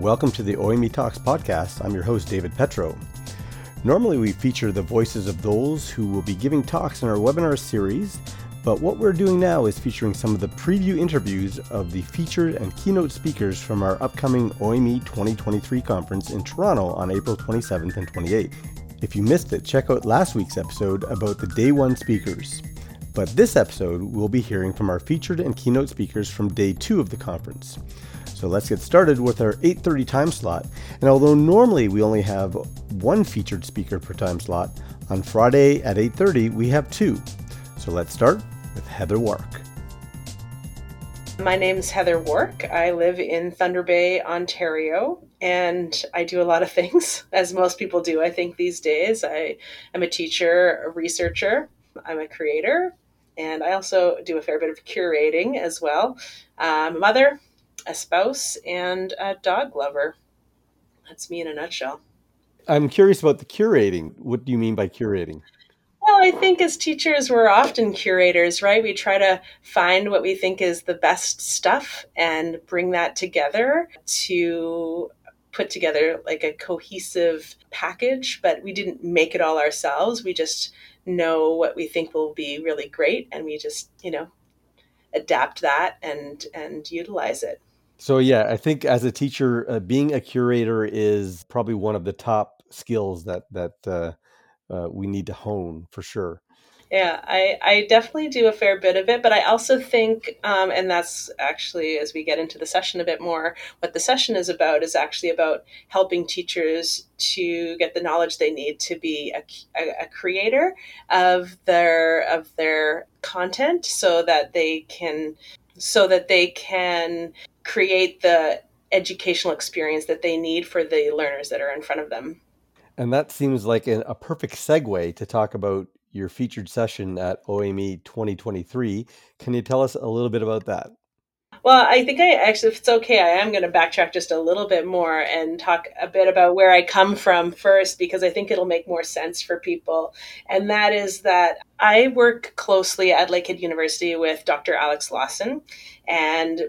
Welcome to the OME Talks podcast. I'm your host, David Petro. Normally, we feature the voices of those who will be giving talks in our webinar series, but what we're doing now is featuring some of the preview interviews of the featured and keynote speakers from our upcoming OME 2023 conference in Toronto on April 27th and 28th. If you missed it, check out last week's episode about the day one speakers. But this episode, we'll be hearing from our featured and keynote speakers from day two of the conference. So let's get started with our 8:30 time slot. And although normally we only have one featured speaker per time slot, on Friday at 8:30 we have two. So let's start with Heather Wark. My name is Heather Wark. I live in Thunder Bay, Ontario, and I do a lot of things, as most people do, I think, these days. I am a teacher, a researcher, I'm a creator, and I also do a fair bit of curating as well. Uh, I'm a mother, a spouse, and a dog lover. That's me in a nutshell. I'm curious about the curating. What do you mean by curating? Well, I think as teachers, we're often curators, right? We try to find what we think is the best stuff and bring that together to put together like a cohesive package, but we didn't make it all ourselves. We just know what we think will be really great and we just, you know, adapt that and and utilize it. So yeah, I think as a teacher, uh, being a curator is probably one of the top skills that that uh, uh, we need to hone for sure. Yeah, I, I definitely do a fair bit of it, but I also think, um, and that's actually as we get into the session a bit more, what the session is about is actually about helping teachers to get the knowledge they need to be a, a, a creator of their of their content, so that they can so that they can create the educational experience that they need for the learners that are in front of them. And that seems like a, a perfect segue to talk about your featured session at OME 2023. Can you tell us a little bit about that? Well, I think I actually, if it's okay, I am going to backtrack just a little bit more and talk a bit about where I come from first, because I think it'll make more sense for people. And that is that I work closely at Lakehead University with Dr. Alex Lawson, and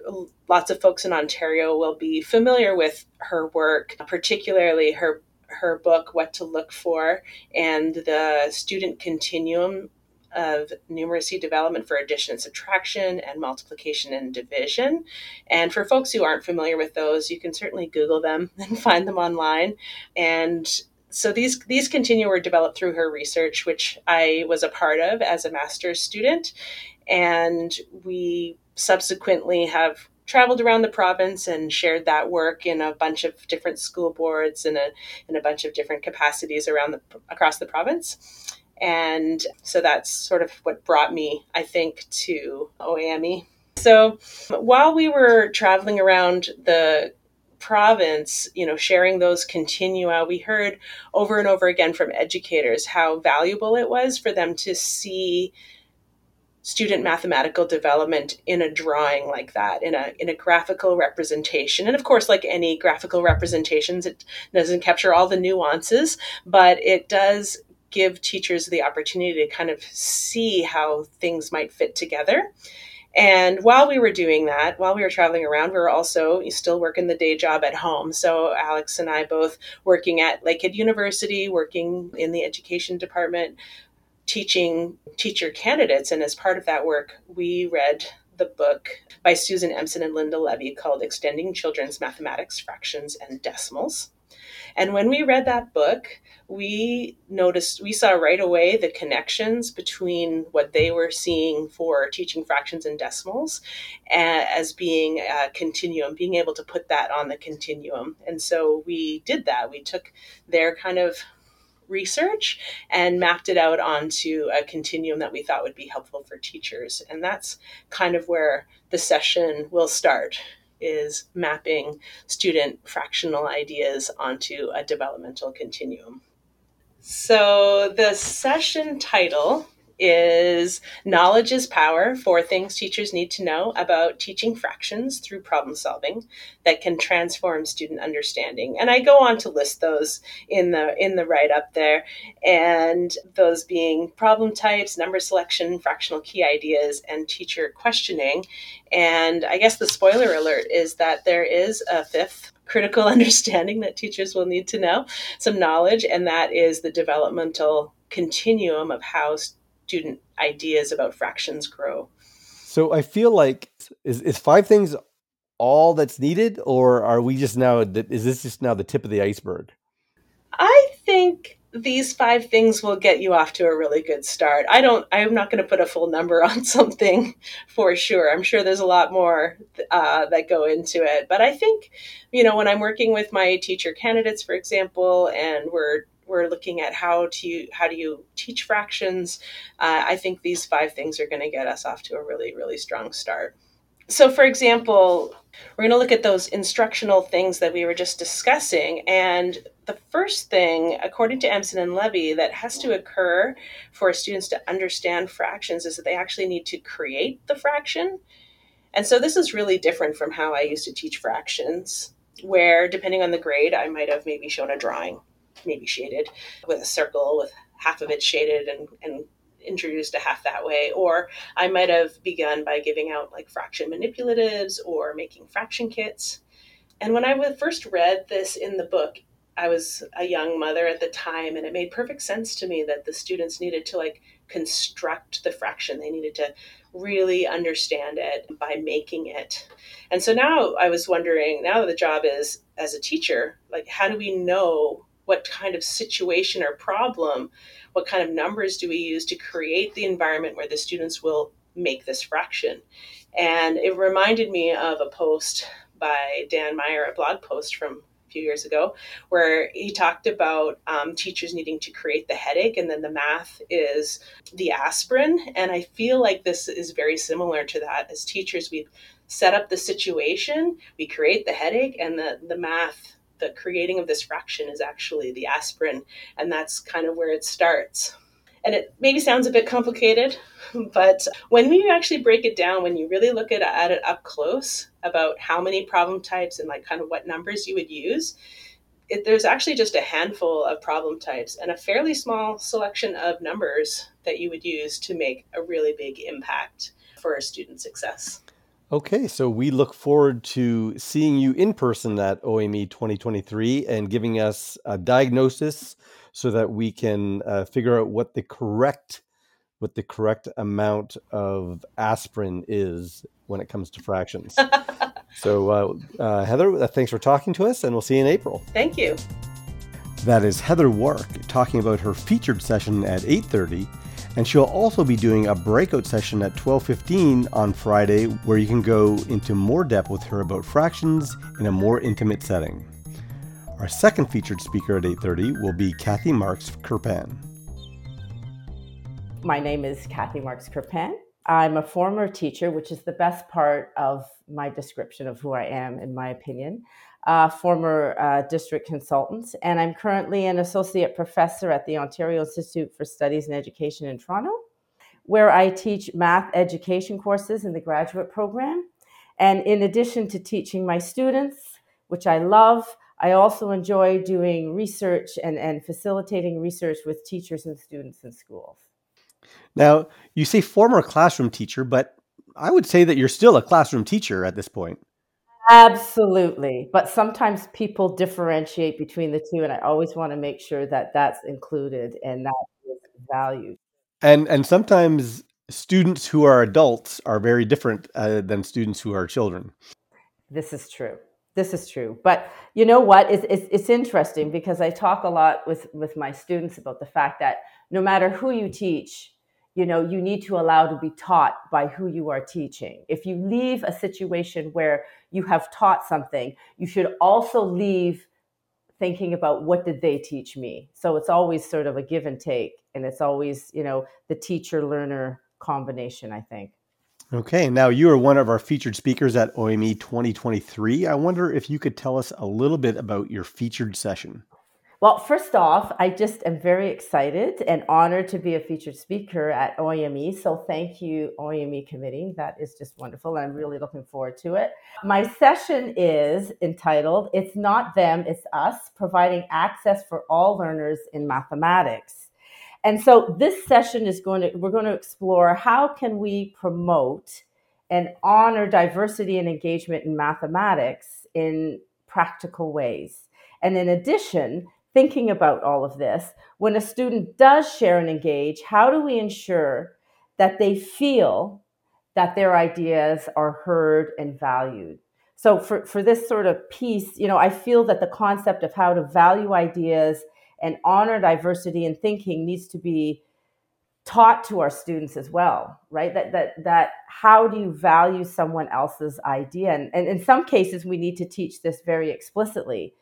lots of folks in Ontario will be familiar with her work, particularly her her book, What to Look For, and the student continuum of numeracy development for addition and subtraction and multiplication and division. And for folks who aren't familiar with those, you can certainly Google them and find them online. And so these these continua were developed through her research, which I was a part of as a master's student. And we subsequently have traveled around the province and shared that work in a bunch of different school boards and a, in a bunch of different capacities around the across the province. And so that's sort of what brought me, I think, to OAME. So while we were traveling around the province, you know, sharing those continua, we heard over and over again from educators how valuable it was for them to see student mathematical development in a drawing like that in a in a graphical representation and of course like any graphical representations it doesn't capture all the nuances but it does give teachers the opportunity to kind of see how things might fit together and while we were doing that, while we were traveling around, we were also still working the day job at home. So Alex and I both working at Lakehead University, working in the education department, teaching teacher candidates. And as part of that work, we read the book by Susan Empson and Linda Levi called Extending Children's Mathematics, Fractions, and Decimals. And when we read that book, we noticed, we saw right away the connections between what they were seeing for teaching fractions and decimals as being a continuum, being able to put that on the continuum. And so we did that. We took their kind of research and mapped it out onto a continuum that we thought would be helpful for teachers. And that's kind of where the session will start is mapping student fractional ideas onto a developmental continuum. So the session title is Knowledge is Power Four Things Teachers Need to Know About Teaching Fractions Through Problem Solving that Can Transform Student Understanding. And I go on to list those in the in the write-up there. And those being problem types, number selection, fractional key ideas, and teacher questioning. And I guess the spoiler alert is that there is a fifth critical understanding that teachers will need to know, some knowledge, and that is the developmental continuum of how student ideas about fractions grow. So I feel like is, is five things all that's needed, or are we just now? Is this just now the tip of the iceberg? I think these five things will get you off to a really good start. I don't. I'm not going to put a full number on something for sure. I'm sure there's a lot more uh, that go into it, but I think, you know, when I'm working with my teacher candidates, for example, and we're we're looking at how to how do you teach fractions, uh, I think these five things are going to get us off to a really really strong start. So, for example, we're going to look at those instructional things that we were just discussing. And the first thing, according to Empson and Levi, that has to occur for students to understand fractions is that they actually need to create the fraction. And so this is really different from how I used to teach fractions, where depending on the grade, I might have maybe shown a drawing, maybe shaded with a circle with half of it shaded and, and introduced a half that way. Or I might have begun by giving out like fraction manipulatives or making fraction kits. And when I first read this in the book, I was a young mother at the time, and it made perfect sense to me that the students needed to like construct the fraction. They needed to really understand it by making it. And so now I was wondering, now the job is as a teacher, like how do we know what kind of situation or problem, what kind of numbers do we use to create the environment where the students will make this fraction. And it reminded me of a post by Dan Meyer, a blog post from a few years ago, where he talked about um, teachers needing to create the headache, and then the math is the aspirin. And I feel like this is very similar to that. As teachers, we set up the situation, we create the headache, and the, the math the creating of this fraction is actually the aspirin, and that's kind of where it starts. And it maybe sounds a bit complicated, but when you actually break it down, when you really look at, at it up close about how many problem types and like kind of what numbers you would use, it, there's actually just a handful of problem types and a fairly small selection of numbers that you would use to make a really big impact for a student success. Okay, so we look forward to seeing you in person at OME 2023 and giving us a diagnosis so that we can uh, figure out what the correct what the correct amount of aspirin is when it comes to fractions. so, uh, uh, Heather, uh, thanks for talking to us, and we'll see you in April. Thank you. That is Heather Wark talking about her featured session at 8:30 and she'll also be doing a breakout session at 12:15 on Friday where you can go into more depth with her about fractions in a more intimate setting. Our second featured speaker at 8:30 will be Cathy Marks Krpan. My name is Cathy Marks Krpan. I'm a former teacher, which is the best part of my description of who I am, in my opinion uh, former uh, district consultant, and I'm currently an associate professor at the Ontario Institute for Studies and Education in Toronto, where I teach math education courses in the graduate program. And in addition to teaching my students, which I love, I also enjoy doing research and, and facilitating research with teachers and students in schools. Now, you say former classroom teacher, but I would say that you're still a classroom teacher at this point. Absolutely. But sometimes people differentiate between the two, and I always want to make sure that that's included and that is valued. And and sometimes students who are adults are very different uh, than students who are children. This is true. This is true. But you know what? It's, it's, it's interesting because I talk a lot with, with my students about the fact that no matter who you teach, you know you need to allow to be taught by who you are teaching if you leave a situation where you have taught something you should also leave thinking about what did they teach me. So it's always sort of a give and take and it's always you know the teacher learner combination i think. Okay now you are one of our featured speakers at OME 2023 i wonder if you could tell us a little bit about your featured session well, first off, I just am very excited and honored to be a featured speaker at OAME. So thank you, OAME committee. That is just wonderful. I'm really looking forward to it. My session is entitled It's Not Them, It's Us, providing access for all learners in mathematics. And so this session is going to, we're going to explore how can we promote and honor diversity and engagement in mathematics in practical ways. And in addition, thinking about all of this, when a student does share and engage, how do we ensure that they feel that their ideas are heard and valued? So for, for this sort of piece, you know, I feel that the concept of how to value ideas and honor diversity in thinking needs to be taught to our students as well right? That that that how do you value someone else's idea? And, and in some cases we need to teach this very explicitly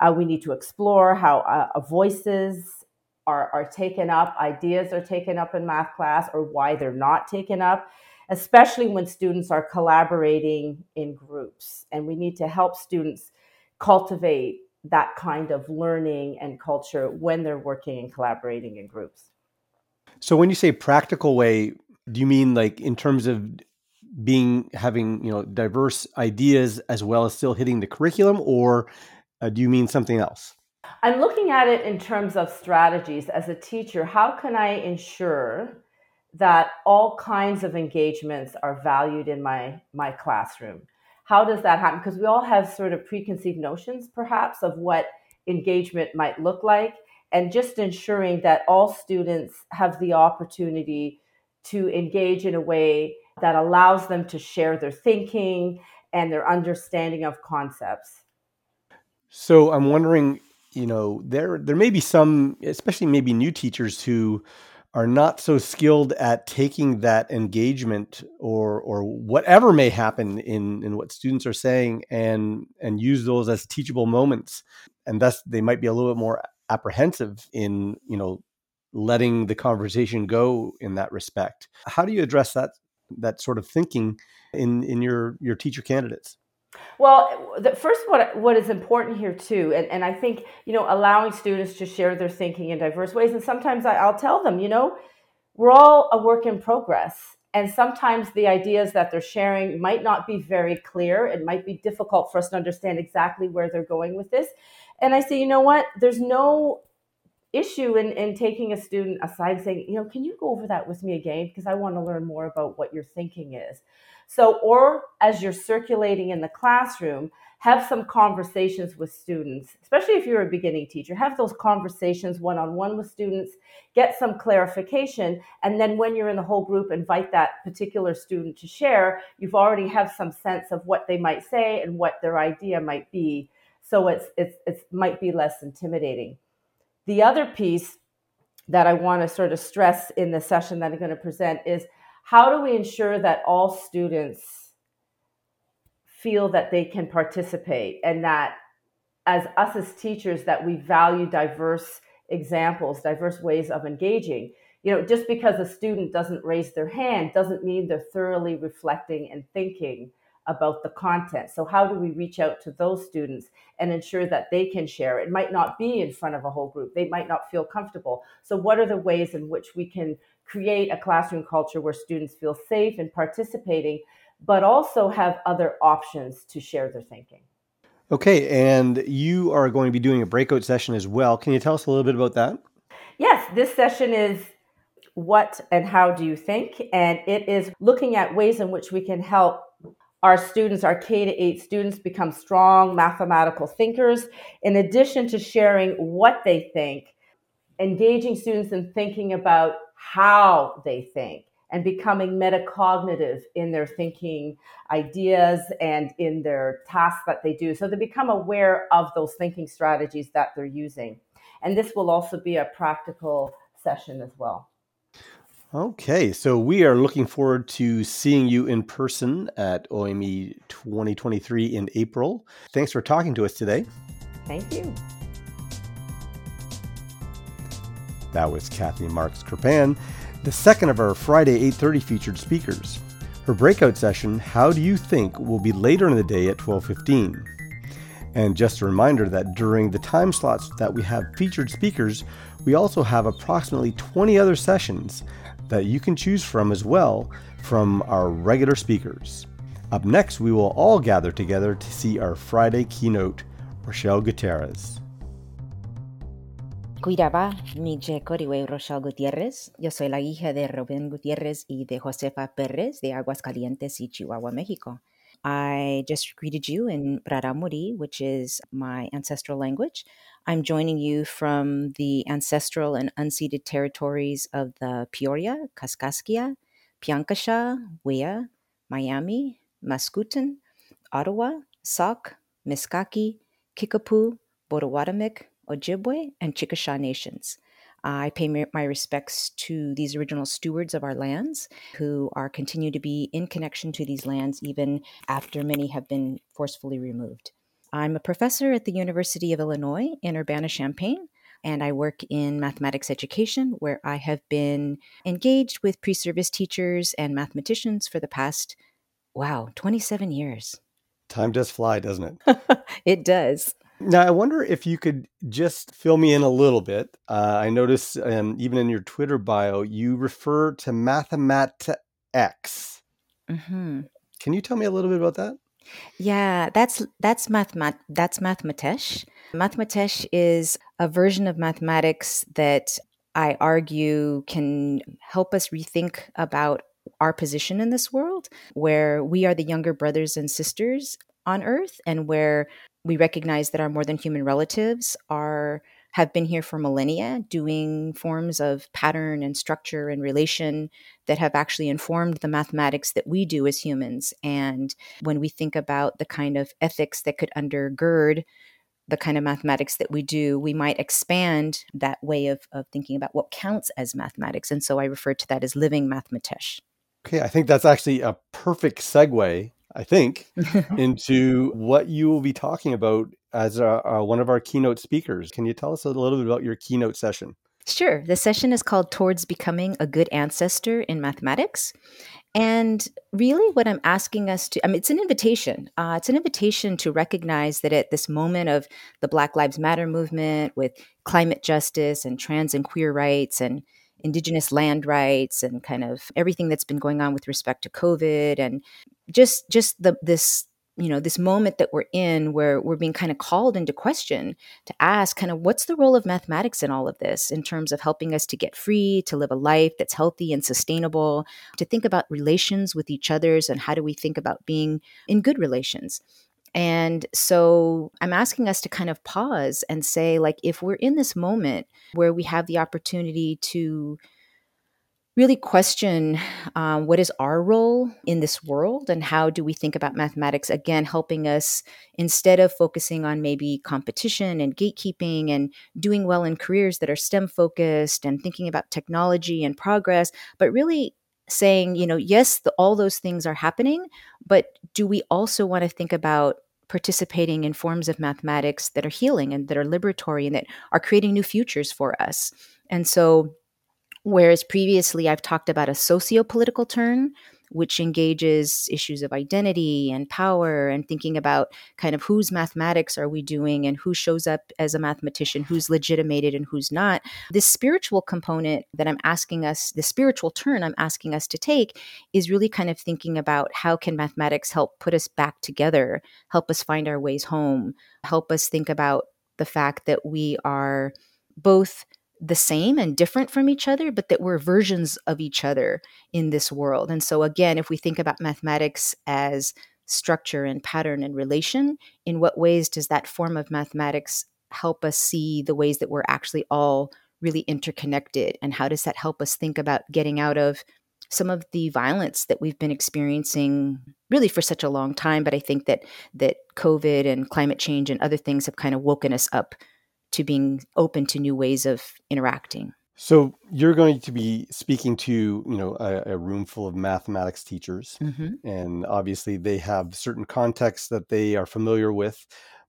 uh, we need to explore how uh, voices are, are taken up ideas are taken up in math class or why they're not taken up especially when students are collaborating in groups. And we need to help students cultivate that kind of learning and culture when they're working and collaborating in groups. So when you say practical way, do you mean like in terms of being having you know diverse ideas as well as still hitting the curriculum, or uh, do you mean something else? I'm looking at it in terms of strategies as a teacher. How can I ensure that all kinds of engagements are valued in my my classroom? How does that happen? Because we all have sort of preconceived notions, perhaps, of what engagement might look like and just ensuring that all students have the opportunity to engage in a way that allows them to share their thinking and their understanding of concepts. So I'm wondering, you know, there there may be some, especially maybe new teachers who are not so skilled at taking that engagement or or whatever may happen in in what students are saying and and use those as teachable moments. And thus they might be a little bit more apprehensive in you know letting the conversation go in that respect. How do you address that that sort of thinking in in your your teacher candidates well the, first what what is important here too and, and i think you know allowing students to share their thinking in diverse ways and sometimes I, i'll tell them you know we're all a work in progress and sometimes the ideas that they're sharing might not be very clear it might be difficult for us to understand exactly where they're going with this and I say, you know what? There's no issue in, in taking a student aside and saying, you know, can you go over that with me again? Because I want to learn more about what your thinking is. So, or as you're circulating in the classroom, have some conversations with students, especially if you're a beginning teacher. Have those conversations one on one with students, get some clarification, and then when you're in the whole group, invite that particular student to share. You've already have some sense of what they might say and what their idea might be so it's it's it might be less intimidating the other piece that i want to sort of stress in the session that i'm going to present is how do we ensure that all students feel that they can participate and that as us as teachers that we value diverse examples diverse ways of engaging you know just because a student doesn't raise their hand doesn't mean they're thoroughly reflecting and thinking about the content. So, how do we reach out to those students and ensure that they can share? It might not be in front of a whole group, they might not feel comfortable. So, what are the ways in which we can create a classroom culture where students feel safe in participating, but also have other options to share their thinking? Okay, and you are going to be doing a breakout session as well. Can you tell us a little bit about that? Yes, this session is what and how do you think? And it is looking at ways in which we can help our students, our K to 8 students, become strong mathematical thinkers. In addition to sharing what they think, engaging students in thinking about how they think and becoming metacognitive in their thinking ideas and in their tasks that they do. So they become aware of those thinking strategies that they're using. And this will also be a practical session as well. Okay, so we are looking forward to seeing you in person at OME 2023 in April. Thanks for talking to us today. Thank you. That was Cathy Marks Krpan, the second of our Friday 8:30 featured speakers. Her breakout session, How Do You Think, will be later in the day at 12:15. And just a reminder that during the time slots that we have featured speakers, we also have approximately 20 other sessions that you can choose from as well from our regular speakers. Up next, we will all gather together to see our Friday keynote, Rochelle Gutierrez. Cuidaba mi Coriwe Rochelle Gutiérrez. Yo soy la hija de Rubén Gutiérrez y de Josefa Pérez de Aguascalientes y Chihuahua, México. I just greeted you in Raramuri, which is my ancestral language. I'm joining you from the ancestral and unceded territories of the Peoria, Kaskaskia, Piankashaw, Wea, Miami, Mascoutin, Ottawa, Sauk, Meskwaki, Kickapoo, Potawatomi, Ojibwe, and Chickasaw nations. I pay my respects to these original stewards of our lands who are continue to be in connection to these lands even after many have been forcefully removed. I'm a professor at the University of Illinois in Urbana Champaign, and I work in mathematics education where I have been engaged with pre service teachers and mathematicians for the past, wow, 27 years. Time does fly, doesn't it? it does. Now, I wonder if you could just fill me in a little bit. Uh, I notice um, even in your Twitter bio, you refer to Mathematx. Mm-hmm. Can you tell me a little bit about that? Yeah, that's that's mathemat that's mathematx. Mathematx is a version of mathematics that I argue can help us rethink about our position in this world, where we are the younger brothers and sisters on Earth, and where we recognize that our more than human relatives are have been here for millennia doing forms of pattern and structure and relation that have actually informed the mathematics that we do as humans and when we think about the kind of ethics that could undergird the kind of mathematics that we do, we might expand that way of, of thinking about what counts as mathematics. And so I refer to that as living mathematx. Okay, I think that's actually a perfect segue I think, into what you will be talking about as a, a, one of our keynote speakers. Can you tell us a little bit about your keynote session? Sure. The session is called Towards Becoming a Good Ancestor in Mathematics. And really, what I'm asking us to, I mean, it's an invitation. Uh, it's an invitation to recognize that at this moment of the Black Lives Matter movement with climate justice and trans and queer rights and indigenous land rights and kind of everything that's been going on with respect to covid and just just the this you know this moment that we're in where we're being kind of called into question to ask kind of what's the role of mathematics in all of this in terms of helping us to get free to live a life that's healthy and sustainable to think about relations with each others and how do we think about being in good relations and so I'm asking us to kind of pause and say, like, if we're in this moment where we have the opportunity to really question um, what is our role in this world and how do we think about mathematics again helping us instead of focusing on maybe competition and gatekeeping and doing well in careers that are stem focused and thinking about technology and progress but really saying, you know, yes, the, all those things are happening, but do we also want to think about participating in forms of mathematics that are healing and that are liberatory and that are creating new futures for us? And so, whereas previously I've talked about a socio political turn, which engages issues of identity and power and thinking about kind of whose mathematics are we doing and who shows up as a mathematician, who's legitimated and who's not. This spiritual component that I'm asking us, the spiritual turn I'm asking us to take is really kind of thinking about how can mathematics help put us back together, help us find our ways home, help us think about the fact that we are both the same and different from each other, but that we're versions of each other in this world. And so, again, if we think about mathematics as structure and pattern and relation, in what ways does that form of mathematics help us see the ways that we're actually all really interconnected? And how does that help us think about getting out of some of the violence that we've been experiencing really for such a long time but i think that that covid and climate change and other things have kind of woken us up to being open to new ways of interacting. So you're going to be speaking to you know a, a room full of mathematics teachers, mm-hmm. and obviously they have certain contexts that they are familiar with.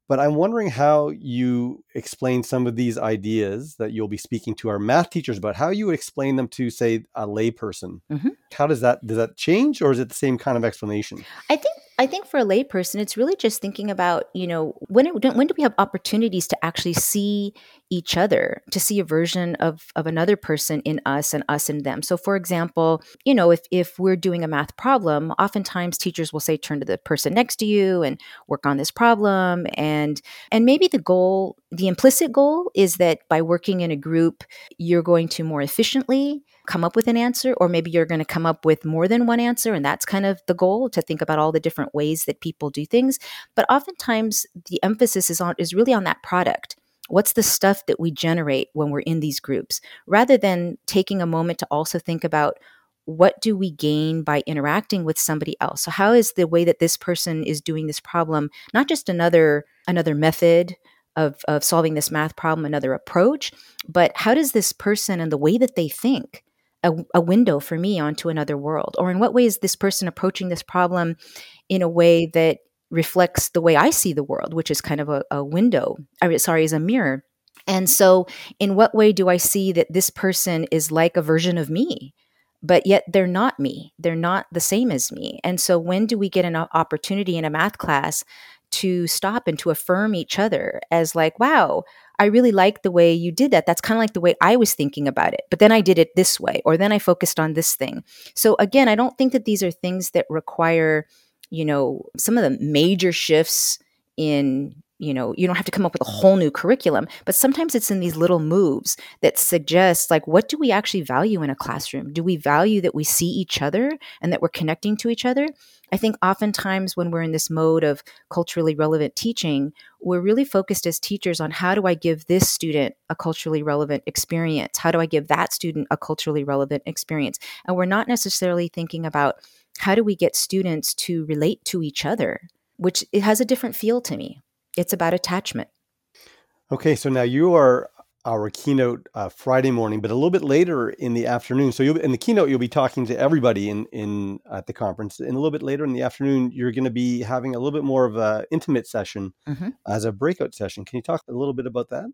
But I'm wondering how you explain some of these ideas that you'll be speaking to our math teachers about. How you would explain them to, say, a layperson. Mm-hmm. How does that does that change, or is it the same kind of explanation? I think I think for a layperson, it's really just thinking about, you know, when when do we have opportunities to actually see each other, to see a version of of another person in us and us in them. So, for example, you know, if if we're doing a math problem, oftentimes teachers will say, turn to the person next to you and work on this problem, and and maybe the goal, the implicit goal, is that by working in a group, you're going to more efficiently come up with an answer, or maybe you're going to come up with more than one answer. And that's kind of the goal to think about all the different ways that people do things. But oftentimes the emphasis is on is really on that product. What's the stuff that we generate when we're in these groups, rather than taking a moment to also think about what do we gain by interacting with somebody else so how is the way that this person is doing this problem not just another another method of, of solving this math problem another approach but how does this person and the way that they think a, a window for me onto another world or in what way is this person approaching this problem in a way that reflects the way i see the world which is kind of a, a window I sorry is a mirror and so in what way do i see that this person is like a version of me but yet they're not me. They're not the same as me. And so, when do we get an opportunity in a math class to stop and to affirm each other as, like, wow, I really like the way you did that. That's kind of like the way I was thinking about it. But then I did it this way, or then I focused on this thing. So, again, I don't think that these are things that require, you know, some of the major shifts in you know you don't have to come up with a whole new curriculum but sometimes it's in these little moves that suggest like what do we actually value in a classroom? Do we value that we see each other and that we're connecting to each other? I think oftentimes when we're in this mode of culturally relevant teaching we're really focused as teachers on how do i give this student a culturally relevant experience? How do i give that student a culturally relevant experience? And we're not necessarily thinking about how do we get students to relate to each other which it has a different feel to me it's about attachment. Okay, so now you are our keynote uh, Friday morning, but a little bit later in the afternoon. So you'll in the keynote you'll be talking to everybody in in at the conference, and a little bit later in the afternoon you're going to be having a little bit more of a intimate session mm-hmm. as a breakout session. Can you talk a little bit about that?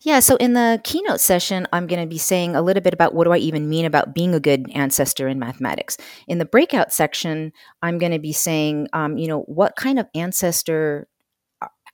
Yeah, so in the keynote session, I'm going to be saying a little bit about what do I even mean about being a good ancestor in mathematics. In the breakout section, I'm going to be saying, um, you know, what kind of ancestor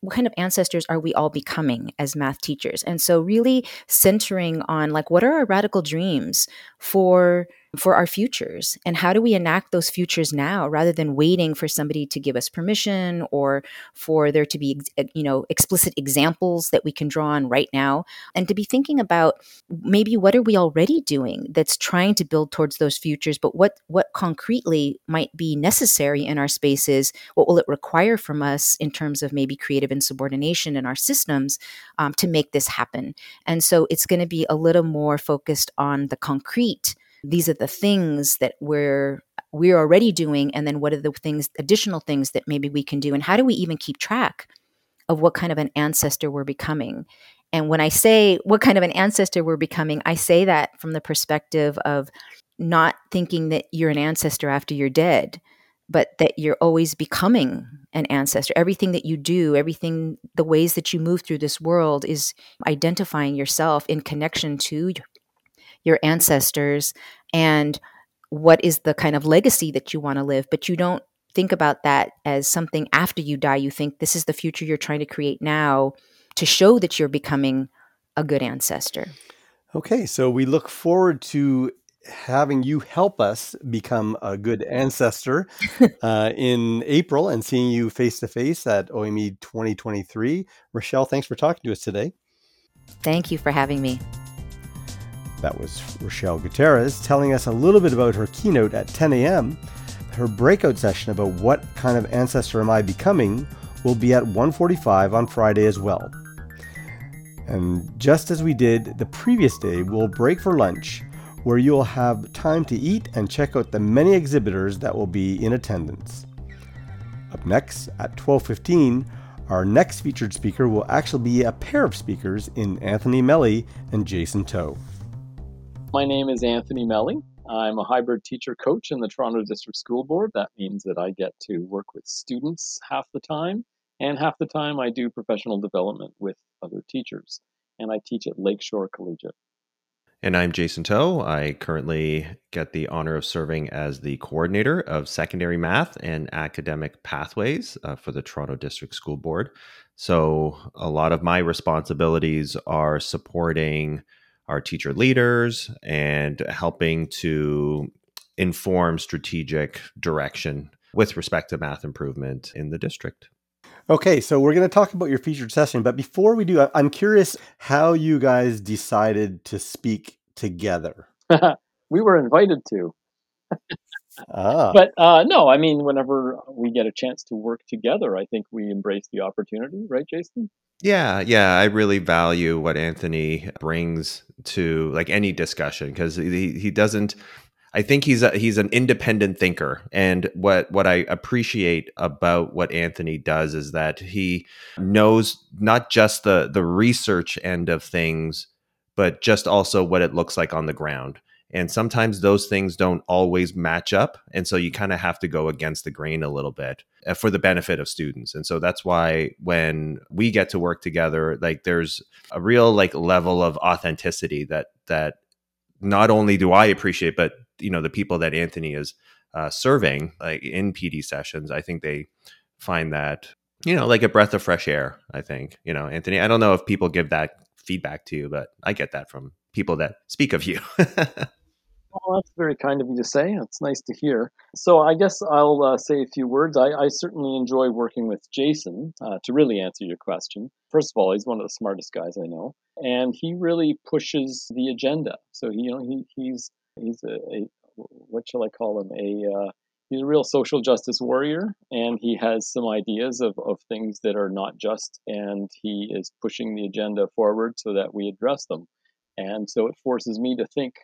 what kind of ancestors are we all becoming as math teachers? And so really centering on like what are our radical dreams for for our futures and how do we enact those futures now rather than waiting for somebody to give us permission or for there to be you know explicit examples that we can draw on right now? And to be thinking about maybe what are we already doing that's trying to build towards those futures but what what concretely might be necessary in our spaces? What will it require from us in terms of maybe creative insubordination in our systems um, to make this happen? And so it's going to be a little more focused on the concrete these are the things that we're we're already doing and then what are the things additional things that maybe we can do and how do we even keep track of what kind of an ancestor we're becoming? And when i say what kind of an ancestor we're becoming i say that from the perspective of not thinking that you're an ancestor after you're dead but that you're always becoming an ancestor. Everything that you do everything the ways that you move through this world is identifying yourself in connection to your ancestors and what is the kind of legacy that you want to live but you don't think about that as something after you die you think this is the future you're trying to create now to show that you're becoming a good ancestor okay so we look forward to having you help us become a good ancestor uh, in April and seeing you face to face at OME 2023. Rochelle, thanks for talking to us today. Thank you for having me. That was Rochelle Gutierrez telling us a little bit about her keynote at 10 a.m. Her breakout session about what kind of ancestor am I becoming will be at 1:45 on Friday as well. And just as we did the previous day, we'll break for lunch where you'll have time to eat and check out the many exhibitors that will be in attendance. Up next at 12:15, our next featured speaker will actually be a pair of speakers in Anthony Melly and Jason Toe. My name is Anthony Melly. I'm a hybrid teacher coach in the Toronto District School Board. That means that I get to work with students half the time, and half the time I do professional development with other teachers. And I teach at Lakeshore Collegiate. And I'm Jason Toe. I currently get the honor of serving as the coordinator of secondary math and academic pathways uh, for the Toronto District School Board. So, a lot of my responsibilities are supporting our teacher leaders and helping to inform strategic direction with respect to math improvement in the district. Okay, so we're going to talk about your featured session, but before we do, I'm curious how you guys decided to speak together. we were invited to. ah. But uh, no, I mean, whenever we get a chance to work together, I think we embrace the opportunity, right, Jason? Yeah, yeah, I really value what Anthony brings to like any discussion because he he doesn't. I think he's a, he's an independent thinker, and what what I appreciate about what Anthony does is that he knows not just the the research end of things, but just also what it looks like on the ground. And sometimes those things don't always match up. And so you kind of have to go against the grain a little bit uh, for the benefit of students. And so that's why when we get to work together, like there's a real like level of authenticity that, that not only do I appreciate, but you know, the people that Anthony is uh, serving like in PD sessions, I think they find that, you know, like a breath of fresh air, I think, you know, Anthony, I don't know if people give that feedback to you, but I get that from people that speak of you. Well, that's very kind of you to say. It's nice to hear. So, I guess I'll uh, say a few words. I, I, certainly enjoy working with Jason uh, to really answer your question. First of all, he's one of the smartest guys I know, and he really pushes the agenda. So, he, you know, he, he's he's a, a what shall I call him? A uh, he's a real social justice warrior, and he has some ideas of, of things that are not just, and he is pushing the agenda forward so that we address them. And so it forces me to think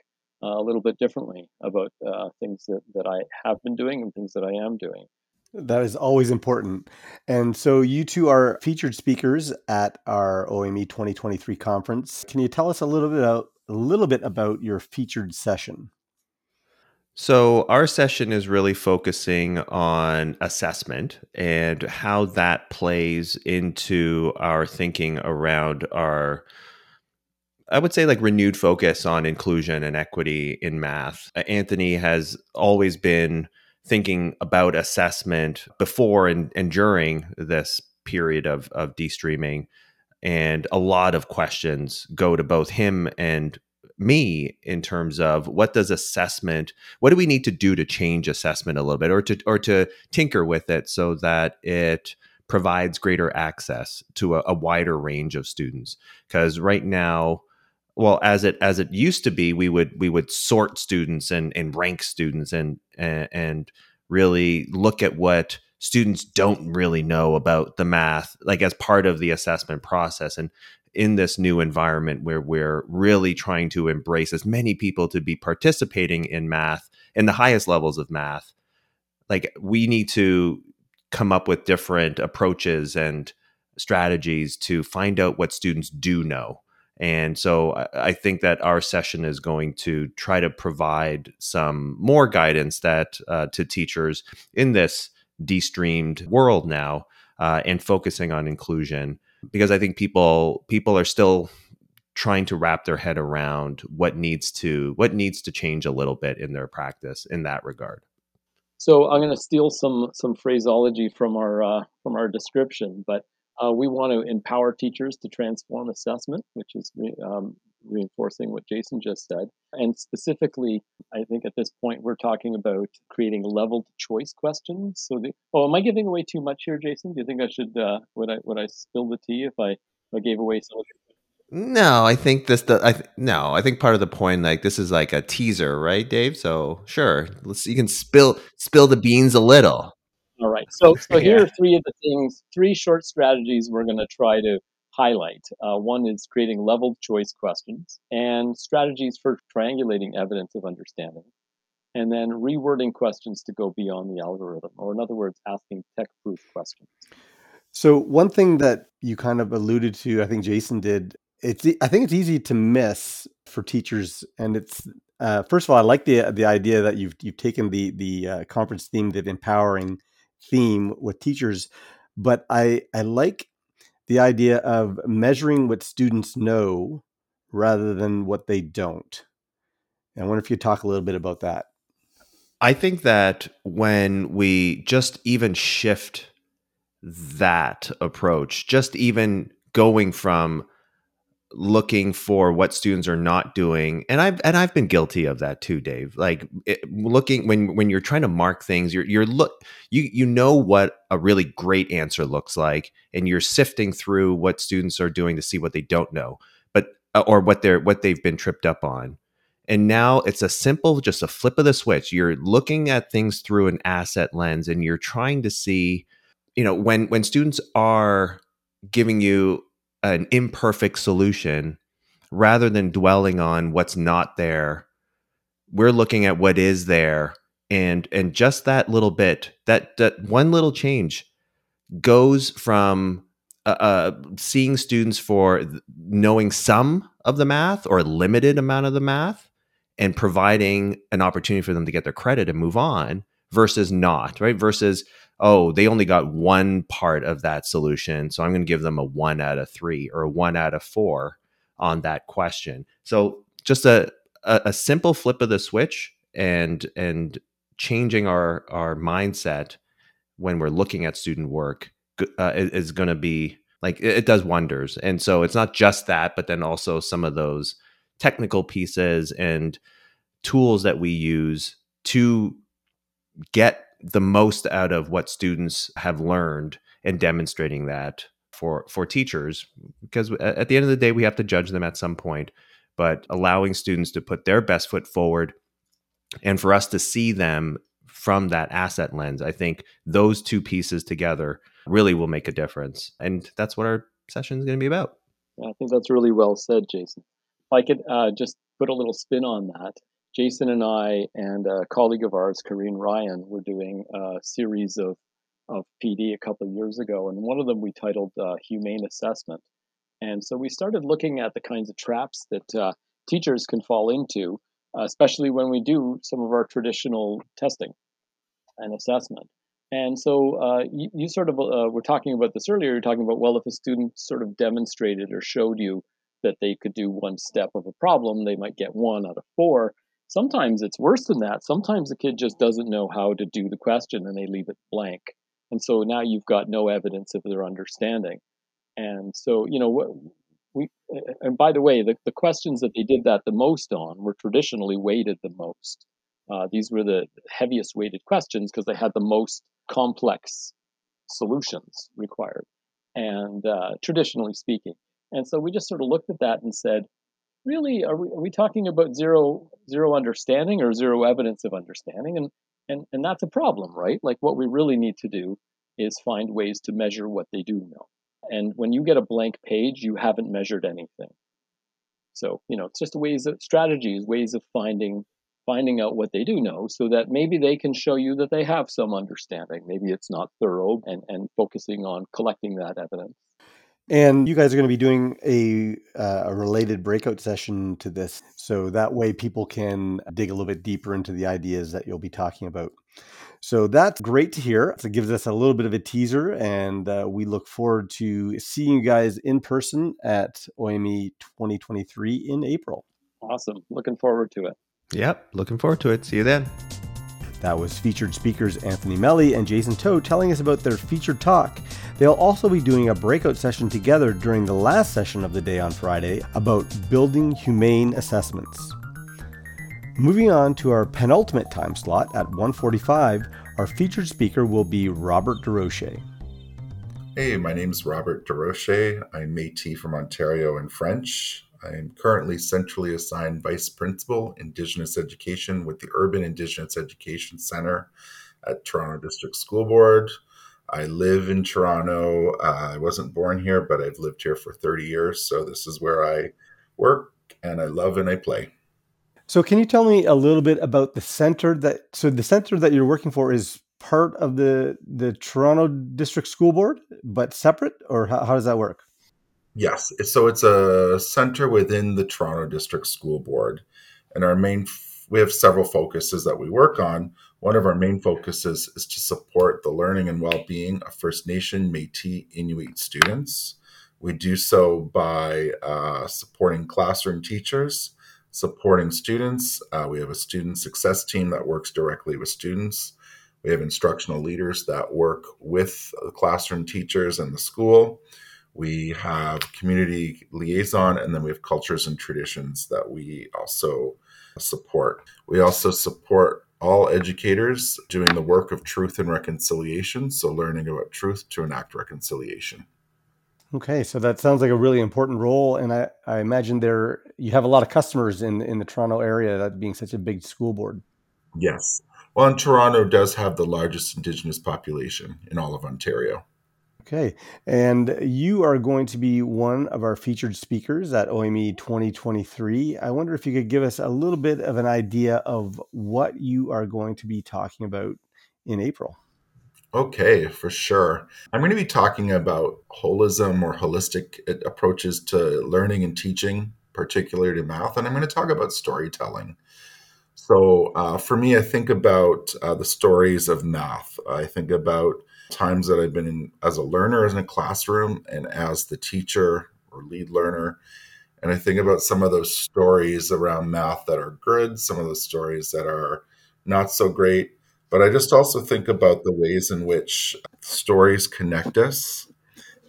a little bit differently about uh, things that, that I have been doing and things that I am doing. That is always important. And so you two are featured speakers at our OME 2023 conference. Can you tell us a little bit about, a little bit about your featured session? So, our session is really focusing on assessment and how that plays into our thinking around our I would say like renewed focus on inclusion and equity in math. Uh, Anthony has always been thinking about assessment before and, and during this period of, of de-streaming. And a lot of questions go to both him and me in terms of what does assessment what do we need to do to change assessment a little bit or to or to tinker with it so that it provides greater access to a, a wider range of students because right now well as it as it used to be we would we would sort students and and rank students and and, and really look at what students don't really know about the math like as part of the assessment process. And in this new environment where we're really trying to embrace as many people to be participating in math in the highest levels of math like we need to come up with different approaches and strategies to find out what students do know and so I think that our session is going to try to provide some more guidance that uh, to teachers in this de-streamed world now uh, and focusing on inclusion because I think people people are still trying to wrap their head around what needs to what needs to change a little bit in their practice in that regard. So I'm going to steal some some phraseology from our uh, from our description, but uh, we want to empower teachers to transform assessment, which is re- um, reinforcing what Jason just said. And specifically, I think at this point we're talking about creating leveled choice questions. So, the, oh, am I giving away too much here, Jason? Do you think I should uh, would I would I spill the tea if I if I gave away some of no, I think this. The I th- no, I think part of the point, like this, is like a teaser, right, Dave? So sure, let's you can spill spill the beans a little. All right. So, so here are three of the things, three short strategies we're going to try to highlight. Uh, one is creating leveled choice questions and strategies for triangulating evidence of understanding. And then rewording questions to go beyond the algorithm, or in other words, asking tech proof questions. So, one thing that you kind of alluded to, I think Jason did, it's I think it's easy to miss for teachers, and it's uh, first of all, I like the the idea that you've you've taken the the uh, conference theme of empowering theme with teachers, but I I like the idea of measuring what students know rather than what they don't. And I wonder if you talk a little bit about that. I think that when we just even shift that approach, just even going from looking for what students are not doing and i've and i've been guilty of that too dave like it, looking when when you're trying to mark things you're you're look you you know what a really great answer looks like and you're sifting through what students are doing to see what they don't know but uh, or what they're what they've been tripped up on And now it's a simple, just a flip of the switch. You're looking at things through an asset lens and you're trying to see, you know, when when students are giving you an imperfect solution, rather than dwelling on what's not there, we're looking at what is there. And and just that little bit, that that one little change goes from uh, uh, seeing students for knowing some of the math or a limited amount of the math and providing an opportunity for them to get their credit and move on versus not, right? Versus, oh, they only got one part of that solution. So I'm going to give them a one out of three or a one out of four on that question. So just a, a, a simple flip of the switch and and changing our our mindset when we're looking at student work uh, is going to be like it, it does wonders. And so it's not just that, but then also some of those technical pieces and tools that we use to get the most out of what students have learned and demonstrating that for for teachers because at the end of the day we have to judge them at some point but allowing students to put their best foot forward and for us to see them from that asset lens i think those two pieces together really will make a difference and that's what our session is going to be about. I think that's really well said jason. If i could uh, just put a little spin on that jason and i and a colleague of ours Karine ryan were doing a series of of PD a couple of years ago, and one of them we titled uh, Humane Assessment. And so we started looking at the kinds of traps that uh, teachers can fall into, especially when we do some of our traditional testing and assessment. And so uh, you, you, sort of uh, were talking about this earlier. You're talking about, well, if a student sort of demonstrated or showed you that they could do one step of a problem, they might get one out of four. Sometimes it's worse than that. Sometimes the kid just doesn't know how to do the question and they leave it blank. And so now you've got no evidence of their understanding. And so, you know, we, and by the way, the, the questions that they did that the most on were traditionally weighted the most. Uh, these were the heaviest weighted questions because they had the most complex solutions required, and uh, traditionally speaking. And so we just sort of looked at that and said, really, are we, are we talking about zero zero understanding or zero evidence of understanding? And and, and that's a problem, right? Like what we really need to do is find ways to measure what they do know. And when you get a blank page, you haven't measured anything. So, you know, it's just ways of strategies, ways of finding finding out what they do know so that maybe they can show you that they have some understanding. Maybe it's not thorough and, and focusing on collecting that evidence. And you guys are going to be doing a, uh, a related breakout session to this. So that way people can dig a little bit deeper into the ideas that you'll be talking about. So that's great to hear. It gives us a little bit of a teaser, and uh, we look forward to seeing you guys in person at OME 2023 in April. Awesome. Looking forward to it. Yep. Looking forward to it. See you then. That was featured speakers Anthony Melly and Jason Toe telling us about their featured talk. They'll also be doing a breakout session together during the last session of the day on Friday about building humane assessments. Moving on to our penultimate time slot at 1:45, our featured speaker will be Robert DeRoche. Hey, my name is Robert DeRoche. I'm Métis from Ontario and French. I am currently centrally assigned Vice Principal, Indigenous Education with the Urban Indigenous Education Center at Toronto District School Board. I live in Toronto. Uh, I wasn't born here, but I've lived here for 30 years. So this is where I work and I love and I play. So can you tell me a little bit about the center that so the center that you're working for is part of the the Toronto District School Board but separate or how, how does that work? Yes. So it's a center within the Toronto District School Board and our main we have several focuses that we work on. One of our main focuses is to support the learning and well-being of First Nation, Métis, Inuit students. We do so by uh, supporting classroom teachers, supporting students. Uh, we have a student success team that works directly with students. We have instructional leaders that work with the classroom teachers and the school. We have community liaison, and then we have cultures and traditions that we also support. We also support all educators doing the work of truth and reconciliation, so learning about truth to enact reconciliation. Okay, so that sounds like a really important role, and I, I imagine there you have a lot of customers in in the Toronto area, that being such a big school board. Yes. Well, and Toronto does have the largest Indigenous population in all of Ontario. Okay, and you are going to be one of our featured speakers at OME 2023. I wonder if you could give us a little bit of an idea of what you are going to be talking about in April. Okay, for sure. I'm going to be talking about holism or holistic approaches to learning and teaching, particularly to math, and I'm going to talk about storytelling. So, uh, for me, I think about uh, the stories of math. I think about times that I've been in as a learner in a classroom and as the teacher or lead learner. And I think about some of those stories around math that are good, some of the stories that are not so great. But I just also think about the ways in which stories connect us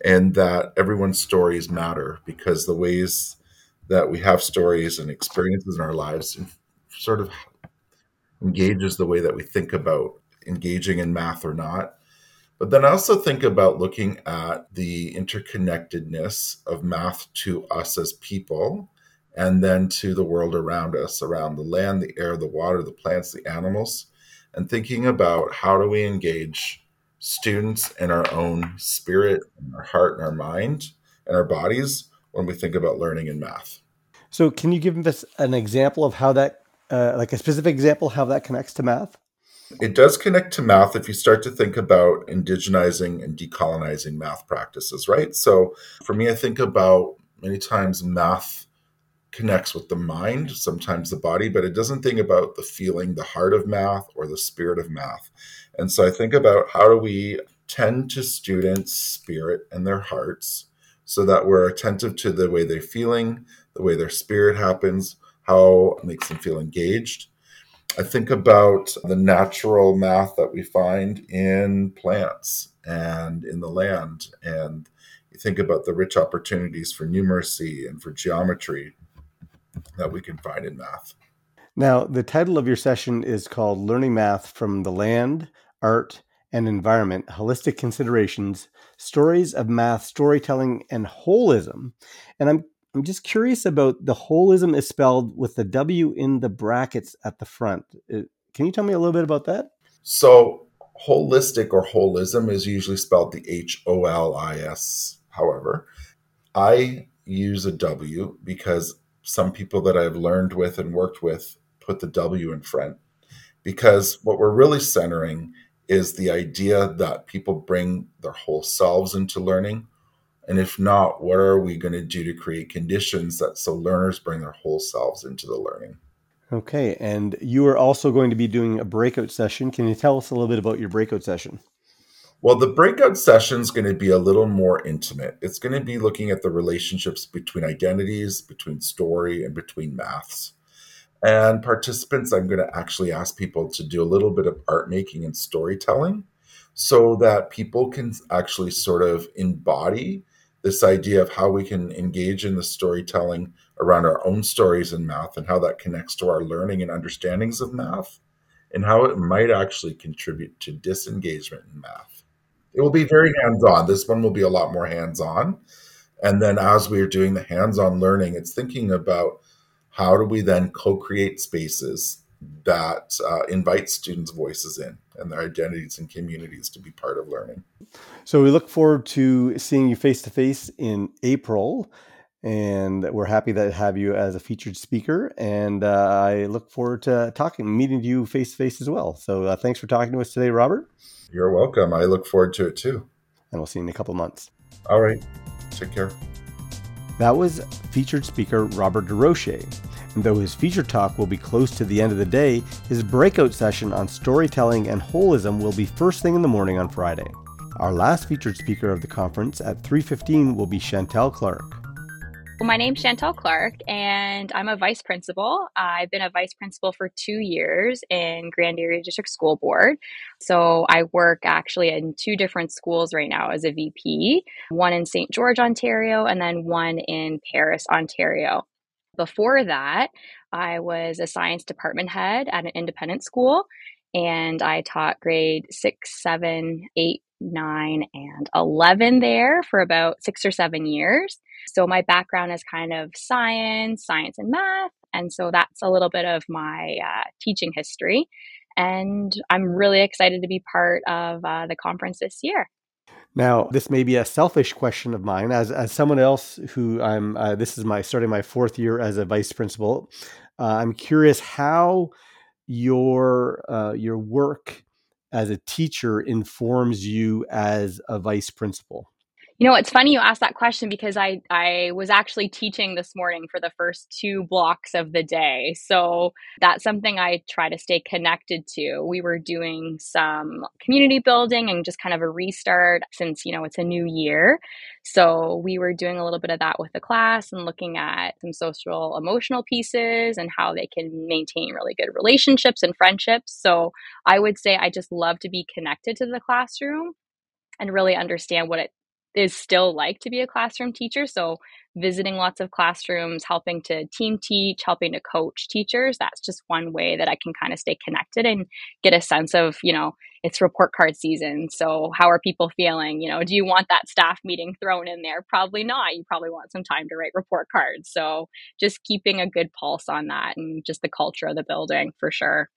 and that everyone's stories matter because the ways that we have stories and experiences in our lives sort of engages the way that we think about engaging in math or not. But then I also think about looking at the interconnectedness of math to us as people and then to the world around us, around the land, the air, the water, the plants, the animals and thinking about how do we engage students in our own spirit, and our heart, and our mind, and our bodies when we think about learning in math. So, can you give us an example of how that, uh, like a specific example, how that connects to math? It does connect to math if you start to think about indigenizing and decolonizing math practices, right? So, for me, I think about many times math connects with the mind, sometimes the body, but it doesn't think about the feeling, the heart of math or the spirit of math. And so I think about how do we tend to students' spirit and their hearts so that we're attentive to the way they're feeling, the way their spirit happens, how makes them feel engaged. I think about the natural math that we find in plants and in the land. And you think about the rich opportunities for numeracy and for geometry that we can find in math. Now, the title of your session is called Learning Math from the Land, Art, and Environment Holistic Considerations Stories of Math, Storytelling, and Holism. And I'm I'm just curious about the holism is spelled with the W in the brackets at the front. Uh, can you tell me a little bit about that? So, holistic or holism is usually spelled the H O L I S. However, I use a W because some people that I've learned with and worked with put the W in front because what we're really centering is the idea that people bring their whole selves into learning. And if not, what are we going to do to create conditions that so learners bring their whole selves into the learning? Okay. And you are also going to be doing a breakout session. Can you tell us a little bit about your breakout session? Well, the breakout session is going to be a little more intimate. It's going to be looking at the relationships between identities, between story, and between maths. And participants, I'm going to actually ask people to do a little bit of art making and storytelling so that people can actually sort of embody this idea of how we can engage in the storytelling around our own stories in math and how that connects to our learning and understandings of math and how it might actually contribute to disengagement in math. It will be very hands on. This one will be a lot more hands on. And then as we're doing the hands on learning, it's thinking about how do we then co create spaces that uh, invite students' voices in and their identities and communities to be part of learning. So we look forward to seeing you face to face in April. And we're happy to have you as a featured speaker. And uh, I look forward to talking, meeting you face to face as well. So uh, thanks for talking to us today, Robert. You're welcome. I look forward to it too. And we'll see you in a couple months. All right. Take care. That was featured speaker Robert DeRoche. And though his feature talk will be close to the end of the day, his breakout session on storytelling and holism will be first thing in the morning on Friday. Our last featured speaker of the conference at 3:15 will be Chantel Clark. Well, my name's Chantel Clark, and I'm a vice principal. I've been a vice principal for two years in Grand Erie District School Board. So I work actually in two different schools right now as a VP one in St. George, Ontario, and then one in Paris, Ontario. Before that, I was a science department head at an independent school and I taught grade six, seven, eight, nine, and 11 there for about six or seven years. So my background is kind of science, science and math. And so that's a little bit of my uh, teaching history. And I'm really excited to be part of uh, the conference this year. Now, this may be a selfish question of mine, as as someone else who I'm. Uh, this is my starting my fourth year as a vice principal. Uh, I'm curious how your uh, your work as a teacher informs you as a vice principal. You know, it's funny you asked that question because I I was actually teaching this morning for the first two blocks of the day. So that's something I try to stay connected to. We were doing some community building and just kind of a restart since, you know, it's a new year. So we were doing a little bit of that with the class and looking at some social emotional pieces and how they can maintain really good relationships and friendships. So I would say I just love to be connected to the classroom and really understand what it is still like to be a classroom teacher. So, visiting lots of classrooms, helping to team teach, helping to coach teachers, that's just one way that I can kind of stay connected and get a sense of, you know, it's report card season. So, how are people feeling? You know, do you want that staff meeting thrown in there? Probably not. You probably want some time to write report cards. So, just keeping a good pulse on that and just the culture of the building for sure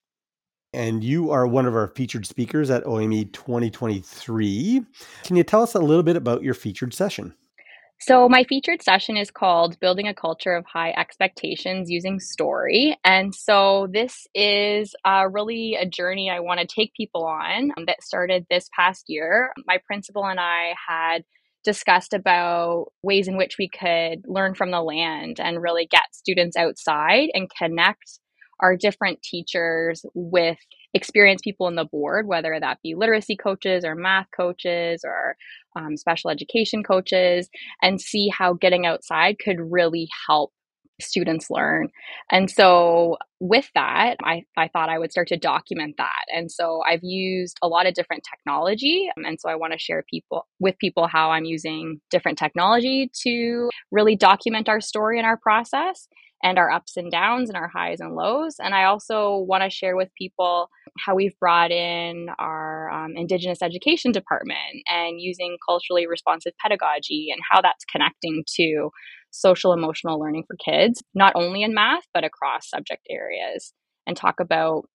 and you are one of our featured speakers at OME 2023. Can you tell us a little bit about your featured session? So, my featured session is called Building a Culture of High Expectations Using Story. And so, this is uh, really a journey I want to take people on that started this past year. My principal and I had discussed about ways in which we could learn from the land and really get students outside and connect our different teachers with experienced people in the board, whether that be literacy coaches or math coaches or um, special education coaches, and see how getting outside could really help students learn. And so with that, I, I thought I would start to document that. And so I've used a lot of different technology. And so I want to share people with people how I'm using different technology to really document our story and our process and our ups and downs and our highs and lows. And I also want to share with people how we've brought in our um, Indigenous education department and using culturally responsive pedagogy and how that's connecting to social emotional learning for kids, not only in math, but across subject areas, and talk about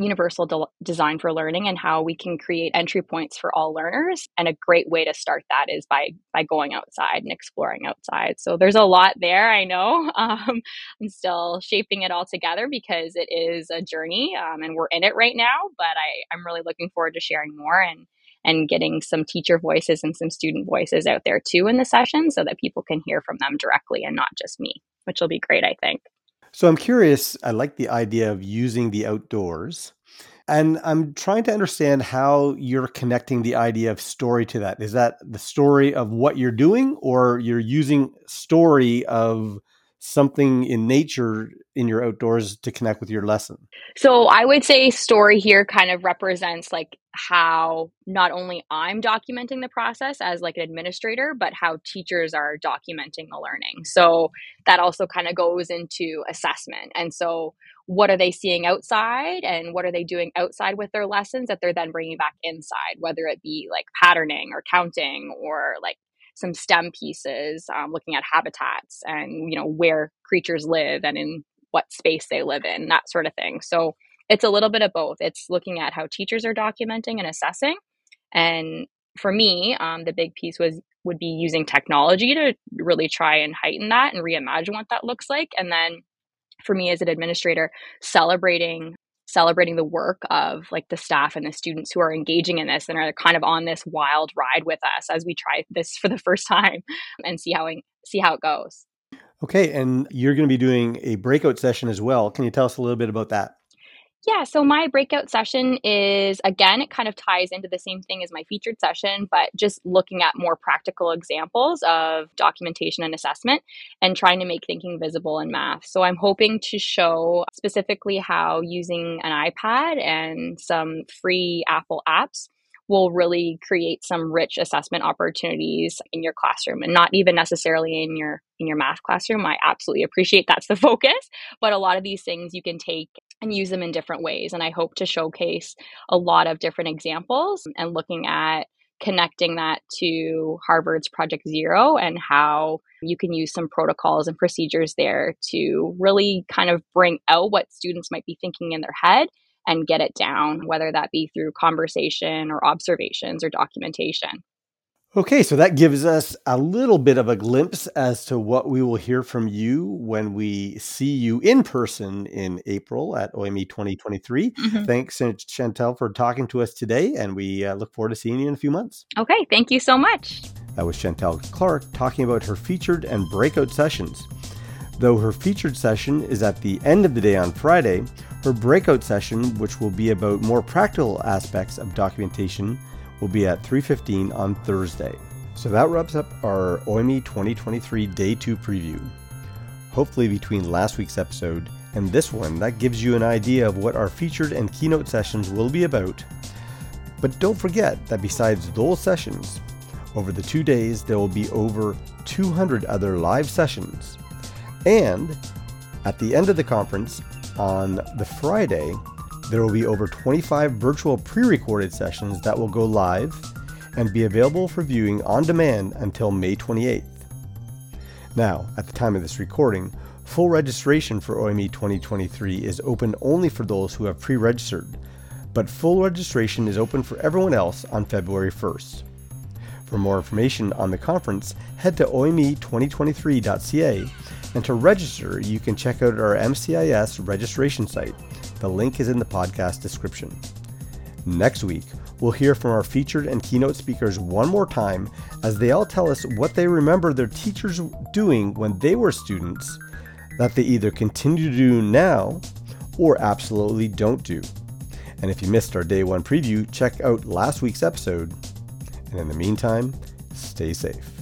universal de- design for learning and how we can create entry points for all learners. And a great way to start that is by by going outside and exploring outside. So there's a lot there i know. Um, i'm still shaping it all together because it is a journey um, and we're in it right now but i i'm really looking forward to sharing more and and getting some teacher voices and some student voices out there too in the session so that people can hear from them directly and not just me which will be great i think so I'm curious, I like the idea of using the outdoors. And I'm trying to understand how you're connecting the idea of story to that. Is that the story of what you're doing, or you're using story of something in nature in your outdoors to connect with your lesson? So I would say story here kind of represents like how not only I'm documenting the process as like an administrator, but how teachers are documenting the learning. So that also kind of goes into assessment. And so what are they seeing outside and what are they doing outside with their lessons that they're then bringing back inside, whether it be like patterning or counting or like some STEM pieces, um, looking at habitats and you know where creatures live and in what space they live in, that sort of thing. So it's a little bit of both. It's looking at how teachers are documenting and assessing, and for me, um, the big piece was would be using technology to really try and heighten that and reimagine what that looks like, and then for me as an administrator, celebrating celebrating the work of like the staff and the students who are engaging in this and are kind of on this wild ride with us as we try this for the first time and see how see how it goes. Okay, and you're going to be doing a breakout session as well. Can you tell us a little bit about that? Yeah, so my breakout session is again, it kind of ties into the same thing as my featured session, but just looking at more practical examples of documentation and assessment and trying to make thinking visible in math. So I'm hoping to show specifically how using an iPad and some free Apple apps will really create some rich assessment opportunities in your classroom and not even necessarily in your in your math classroom i absolutely appreciate that's the focus but a lot of these things you can take and use them in different ways and i hope to showcase a lot of different examples and looking at connecting that to Harvard's Project Zero and how you can use some protocols and procedures there to really kind of bring out what students might be thinking in their head and get it down, whether that be through conversation or observations or documentation. Okay, so that gives us a little bit of a glimpse as to what we will hear from you when we see you in person in April at OME 2023. Mm-hmm. Thanks, Chantel, for talking to us today, and we uh, look forward to seeing you in a few months. Okay, thank you so much. That was Chantel Clark talking about her featured and breakout sessions. Though her featured session is at the end of the day on Friday, her breakout session, which will be about more practical aspects of documentation, will be at 3:15 on Thursday. So that wraps up our OME 2023 Day 2 preview. Hopefully between last week's episode and this one, that gives you an idea of what our featured and keynote sessions will be about. But don't forget that besides those sessions, over the two days there will be over 200 other live sessions. And at the end of the conference, on the Friday, there will be over 25 virtual pre recorded sessions that will go live and be available for viewing on demand until May 28th. Now, at the time of this recording, full registration for OME 2023 is open only for those who have pre registered, but full registration is open for everyone else on February 1st. For more information on the conference, head to OME2023.ca, and to register, you can check out our MCIS registration site the link is in the podcast description. Next week, we'll hear from our featured and keynote speakers one more time as they all tell us what they remember their teachers doing when they were students that they either continue to do now or absolutely don't do. And if you missed our day one preview, check out last week's episode. And in the meantime, stay safe.